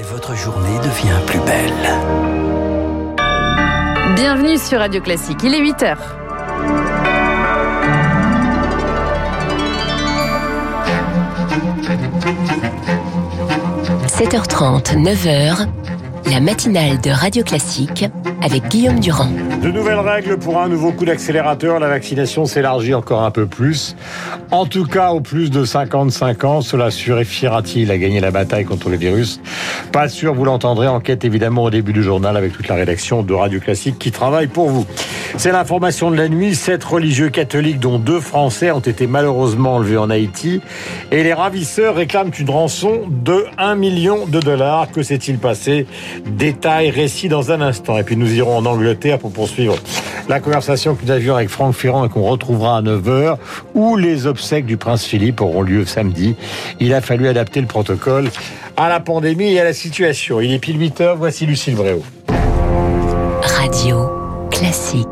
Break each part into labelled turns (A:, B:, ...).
A: Et votre journée devient plus belle.
B: Bienvenue sur Radio Classique, il est 8h.
C: – 7h30, 9h, la matinale de Radio Classique avec Guillaume Durand.
D: De nouvelles règles pour un nouveau coup d'accélérateur. La vaccination s'élargit encore un peu plus. En tout cas, au plus de 55 ans, cela suffira-t-il à gagner la bataille contre le virus? Pas sûr, vous l'entendrez. Enquête évidemment au début du journal avec toute la rédaction de Radio Classique qui travaille pour vous. C'est l'information de la nuit. Sept religieux catholiques, dont deux Français, ont été malheureusement enlevés en Haïti. Et les ravisseurs réclament une rançon de 1 million de dollars. Que s'est-il passé? Détail, récit dans un instant. Et puis nous irons en Angleterre pour poursuivre la conversation que nous avions avec Franck Ferrand et qu'on retrouvera à 9h, où les obsèques du prince Philippe auront lieu samedi. Il a fallu adapter le protocole à la pandémie et à la situation. Il est pile 8h, voici Lucille Bréau.
C: Radio classique.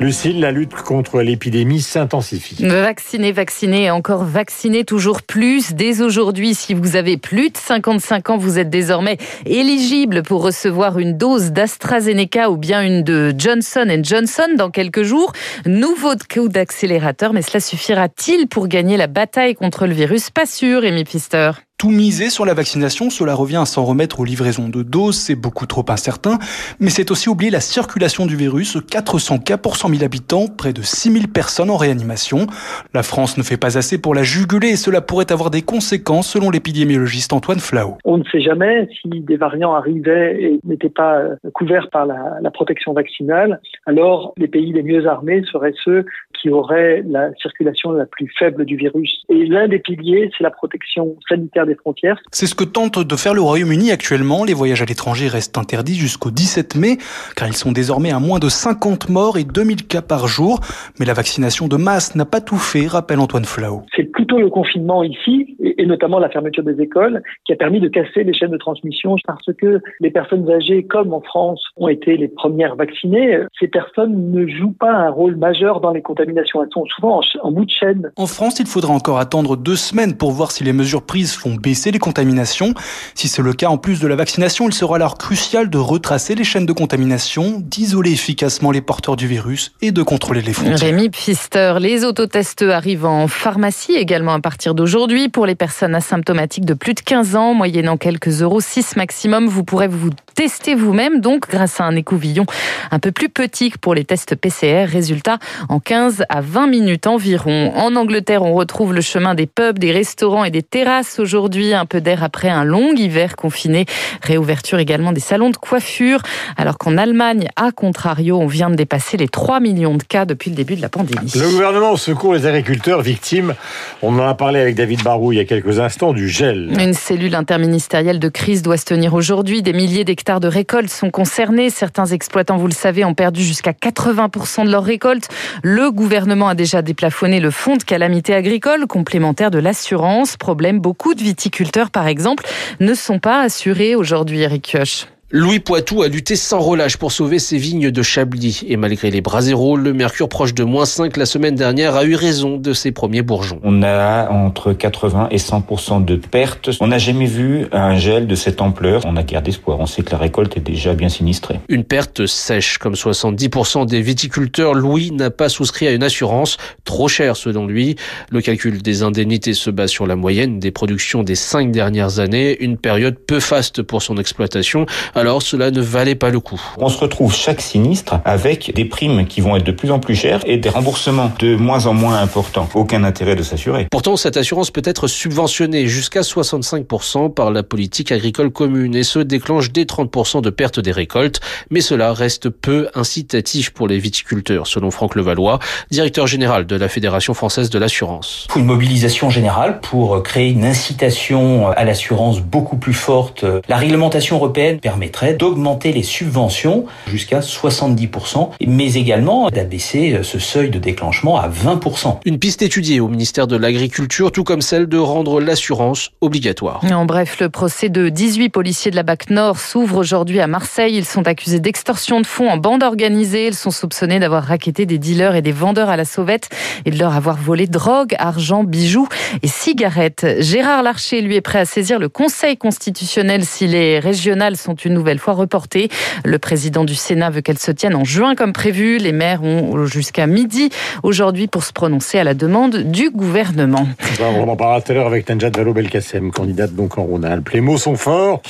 D: Lucille, la lutte contre l'épidémie s'intensifie.
B: Vacciner, vacciner et encore vacciner toujours plus. Dès aujourd'hui, si vous avez plus de 55 ans, vous êtes désormais éligible pour recevoir une dose d'AstraZeneca ou bien une de Johnson Johnson dans quelques jours. Nouveau coup d'accélérateur, mais cela suffira-t-il pour gagner la bataille contre le virus? Pas sûr, Amy Pfister
E: tout miser sur la vaccination, cela revient à s'en remettre aux livraisons de doses, c'est beaucoup trop incertain, mais c'est aussi oublier la circulation du virus, 400 cas pour 100 000 habitants, près de 6 000 personnes en réanimation. La France ne fait pas assez pour la juguler et cela pourrait avoir des conséquences selon l'épidémiologiste Antoine Flau.
F: On ne sait jamais si des variants arrivaient et n'étaient pas euh, couverts par la, la protection vaccinale, alors les pays les mieux armés seraient ceux qui auraient la circulation la plus faible du virus. Et l'un des piliers, c'est la protection sanitaire frontières.
E: C'est ce que tente de faire le Royaume-Uni actuellement. Les voyages à l'étranger restent interdits jusqu'au 17 mai, car ils sont désormais à moins de 50 morts et 2000 cas par jour. Mais la vaccination de masse n'a pas tout fait, rappelle Antoine Flau.
F: C'est plutôt le confinement ici, et notamment la fermeture des écoles, qui a permis de casser les chaînes de transmission, parce que les personnes âgées, comme en France, ont été les premières vaccinées. Ces personnes ne jouent pas un rôle majeur dans les contaminations. Elles sont souvent en bout de chaîne.
E: En France, il faudra encore attendre deux semaines pour voir si les mesures prises font baisser les contaminations. Si c'est le cas, en plus de la vaccination, il sera alors crucial de retracer les chaînes de contamination, d'isoler efficacement les porteurs du virus et de contrôler les frontières.
B: Rémi Pfister, les autotests arrivent en pharmacie également à partir d'aujourd'hui pour les personnes asymptomatiques de plus de 15 ans, moyennant quelques euros, 6 maximum. Vous pourrez vous tester vous-même, donc grâce à un écouvillon un peu plus petit que pour les tests PCR. Résultat en 15 à 20 minutes environ. En Angleterre, on retrouve le chemin des pubs, des restaurants et des terrasses aujourd'hui, un peu d'air après un long hiver confiné. Réouverture également des salons de coiffure. Alors qu'en Allemagne, à contrario, on vient de dépasser les 3 millions de cas depuis le début de la pandémie.
D: Le gouvernement secourt les agriculteurs victimes. On en a parlé avec David Barou il y a quelques instants du gel.
B: Une cellule interministérielle de crise doit se tenir aujourd'hui. Des milliers d'hectares de récoltes sont concernés. Certains exploitants, vous le savez, ont perdu jusqu'à 80% de leurs récoltes. Le gouvernement a déjà déplafonné le fonds de calamité agricole complémentaire de l'assurance. Problème, beaucoup de viticulteurs par exemple, ne sont pas assurés aujourd'hui, Eric Kioch.
G: Louis Poitou a lutté sans relâche pour sauver ses vignes de Chablis. Et malgré les bras zéro, le mercure proche de moins 5 la semaine dernière a eu raison de ses premiers bourgeons.
H: On a entre 80 et 100 de pertes. On n'a jamais vu un gel de cette ampleur. On a gardé espoir. On sait que la récolte est déjà bien sinistrée.
G: Une perte sèche. Comme 70% des viticulteurs, Louis n'a pas souscrit à une assurance. Trop chère selon lui. Le calcul des indemnités se base sur la moyenne des productions des cinq dernières années. Une période peu faste pour son exploitation alors cela ne valait pas le coup.
H: On se retrouve chaque sinistre avec des primes qui vont être de plus en plus chères et des remboursements de moins en moins importants. Aucun intérêt de s'assurer.
G: Pourtant, cette assurance peut être subventionnée jusqu'à 65% par la politique agricole commune et ce déclenche dès 30% de perte des récoltes. Mais cela reste peu incitatif pour les viticulteurs, selon Franck Levallois, directeur général de la Fédération française de l'assurance.
I: Une mobilisation générale pour créer une incitation à l'assurance beaucoup plus forte. La réglementation européenne permet permettrait d'augmenter les subventions jusqu'à 70%, mais également d'abaisser ce seuil de déclenchement à 20%.
G: Une piste étudiée au ministère de l'Agriculture, tout comme celle de rendre l'assurance obligatoire.
B: En bref, le procès de 18 policiers de la BAC Nord s'ouvre aujourd'hui à Marseille. Ils sont accusés d'extorsion de fonds en bande organisée. Ils sont soupçonnés d'avoir raquetté des dealers et des vendeurs à la sauvette et de leur avoir volé drogue, argent, bijoux et cigarettes. Gérard Larcher, lui, est prêt à saisir le Conseil constitutionnel si les régionales sont une nouvelle fois reportées. Le président du Sénat veut qu'elles se tiennent en juin comme prévu. Les maires ont jusqu'à midi aujourd'hui pour se prononcer à la demande du gouvernement.
D: On en parlera tout à l'heure avec Tanjat Vallaud-Belkacem, candidate donc en Rhône-Alpes. Les mots sont forts.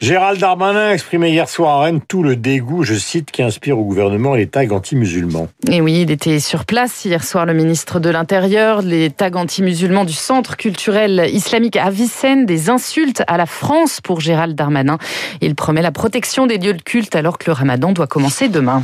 D: Gérald Darmanin exprimait hier soir à Rennes tout le dégoût, je cite, qui inspire au gouvernement les tags anti-musulmans.
B: Et oui, il était sur place hier soir, le ministre de l'Intérieur. Les tags anti-musulmans du Centre culturel islamique à Vicenne, des insultes à la France pour Gérald Darmanin. Il promet la protection des lieux de culte alors que le ramadan doit commencer demain.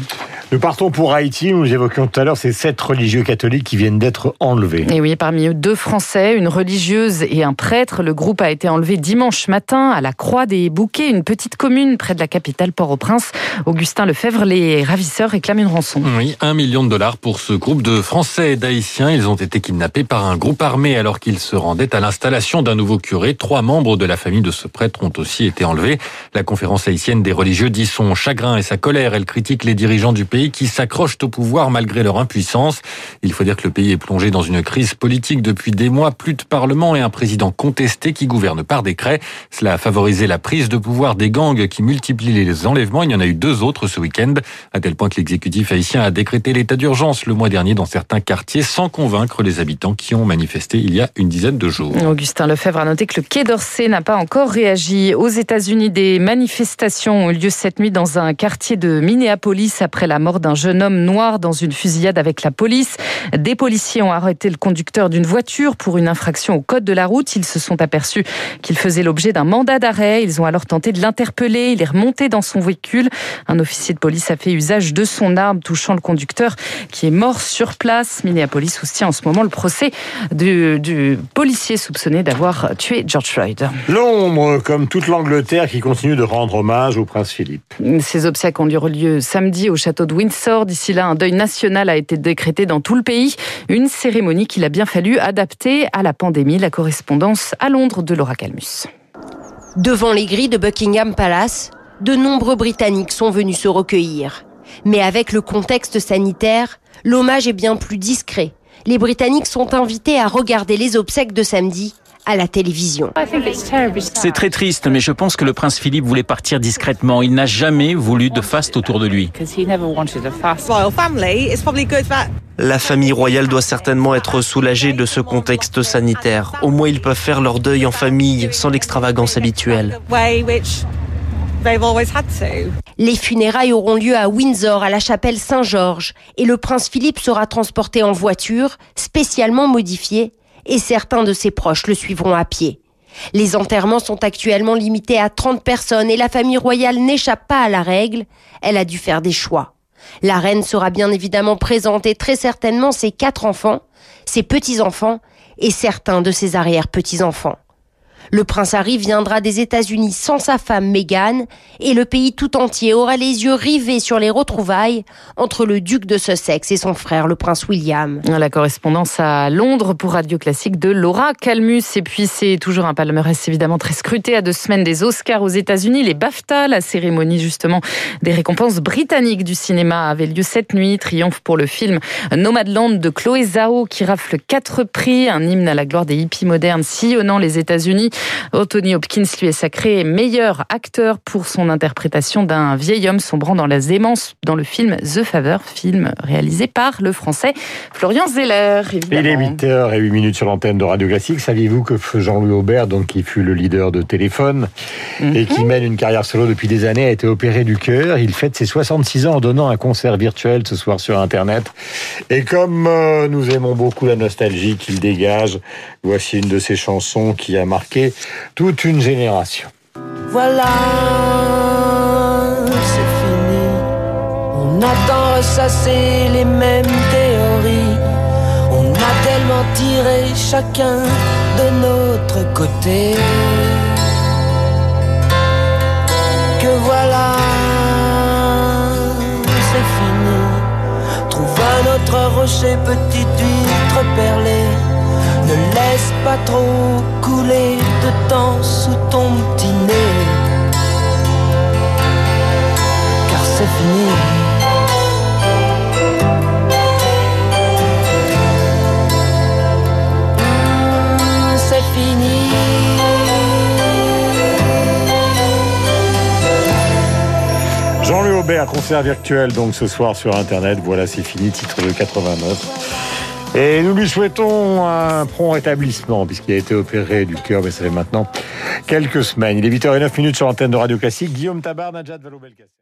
D: Nous partons pour Haïti. Nous évoquions tout à l'heure ces sept religieux catholiques qui viennent d'être enlevés.
B: Et oui, parmi eux, deux Français, une religieuse et un prêtre. Le groupe a été enlevé dimanche matin à la Croix des Bouquets, une petite commune près de la capitale Port-au-Prince. Augustin Lefebvre, les ravisseurs réclament une rançon.
J: Oui, un million de dollars pour ce groupe de Français et d'Haïtiens. Ils ont été kidnappés par un groupe armé alors qu'ils se rendaient à l'installation d'un nouveau curé. Trois membres de la famille de ce prêtre ont aussi été enlevés. La conférence haïtienne des religieux dit son chagrin et sa colère. Elle critique les dirigeants du pays qui s'accrochent au pouvoir malgré leur impuissance. Il faut dire que le pays est plongé dans une crise politique depuis des mois. Plus de parlement et un président contesté qui gouverne par décret. Cela a favorisé la prise de pouvoir des gangs qui multiplient les enlèvements. Il y en a eu deux autres ce week-end, à tel point que l'exécutif haïtien a décrété l'état d'urgence le mois dernier dans certains quartiers sans convaincre les habitants qui ont manifesté il y a une dizaine de jours.
B: Augustin Lefebvre a noté que le Quai d'Orsay n'a pas encore réagi. Aux États-Unis, des manifestations ont eu lieu cette nuit dans un quartier de Minneapolis après la mort d'un jeune homme noir dans une fusillade avec la police. Des policiers ont arrêté le conducteur d'une voiture pour une infraction au code de la route. Ils se sont aperçus qu'il faisait l'objet d'un mandat d'arrêt. Ils ont alors tenté de l'interpeller. Il est remonté dans son véhicule. Un officier de police a fait usage de son arme, touchant le conducteur qui est mort sur place. Minneapolis soutient en ce moment le procès du, du policier soupçonné d'avoir tué George Floyd.
D: L'ombre, comme toute l'Angleterre, qui continue de rendre hommage au prince Philippe.
B: Ces obsèques ont eu lieu samedi au château de Windsor. D'ici là, un deuil national a été décrété dans tout le pays. Une cérémonie qu'il a bien fallu adapter à la pandémie. La correspondance à Londres de Laura Calmus.
K: Devant les grilles de Buckingham Palace, de nombreux Britanniques sont venus se recueillir. Mais avec le contexte sanitaire, l'hommage est bien plus discret. Les Britanniques sont invités à regarder les obsèques de samedi à la télévision.
L: C'est très triste, mais je pense que le prince Philippe voulait partir discrètement. Il n'a jamais voulu de faste autour de lui.
M: La famille royale doit certainement être soulagée de ce contexte sanitaire. Au moins, ils peuvent faire leur deuil en famille, sans l'extravagance habituelle.
K: Les funérailles auront lieu à Windsor, à la chapelle Saint-Georges, et le prince Philippe sera transporté en voiture, spécialement modifiée, et certains de ses proches le suivront à pied. Les enterrements sont actuellement limités à 30 personnes et la famille royale n'échappe pas à la règle. Elle a dû faire des choix. La reine sera bien évidemment présente et très certainement ses quatre enfants, ses petits-enfants et certains de ses arrière-petits-enfants. Le prince Harry viendra des États-Unis sans sa femme Meghan et le pays tout entier aura les yeux rivés sur les retrouvailles entre le duc de Sussex et son frère le prince William.
B: La correspondance à Londres pour Radio Classique de Laura Calmus. Et puis c'est toujours un palmarès évidemment très scruté à deux semaines des Oscars aux États-Unis, les BAFTA, la cérémonie justement des récompenses britanniques du cinéma avait lieu cette nuit. Triomphe pour le film Nomadland de Chloé Zhao qui rafle quatre prix, un hymne à la gloire des hippies modernes sillonnant les États-Unis. Anthony Hopkins lui est sacré meilleur acteur pour son interprétation d'un vieil homme sombrant dans la zémence dans le film The Favor, film réalisé par le français Florian Zeller.
D: Il est 8h08 minutes sur l'antenne de Radio Classique. Saviez-vous que Jean-Louis Aubert, donc, qui fut le leader de Téléphone et qui mène une carrière solo depuis des années, a été opéré du cœur. Il fête ses 66 ans en donnant un concert virtuel ce soir sur Internet. Et comme euh, nous aimons beaucoup la nostalgie qu'il dégage, voici une de ses chansons qui a marqué toute une génération.
N: Voilà, c'est fini. On attend ressasser les mêmes théories. On a tellement tiré chacun de notre côté. Que voilà, c'est fini. Trouve un autre rocher, petite huître perlée. Trop couler de temps sous ton petit nez. Car c'est fini. Mmh, C'est fini.
D: Jean-Louis Aubert, concert virtuel donc ce soir sur Internet. Voilà, c'est fini, titre de 89. Et nous lui souhaitons un prompt rétablissement puisqu'il a été opéré du cœur, mais ça fait maintenant quelques semaines. Il est 8h09 minutes sur l'antenne de Radio Classique. Guillaume Tabar, Najat Vallaud-Belkacem.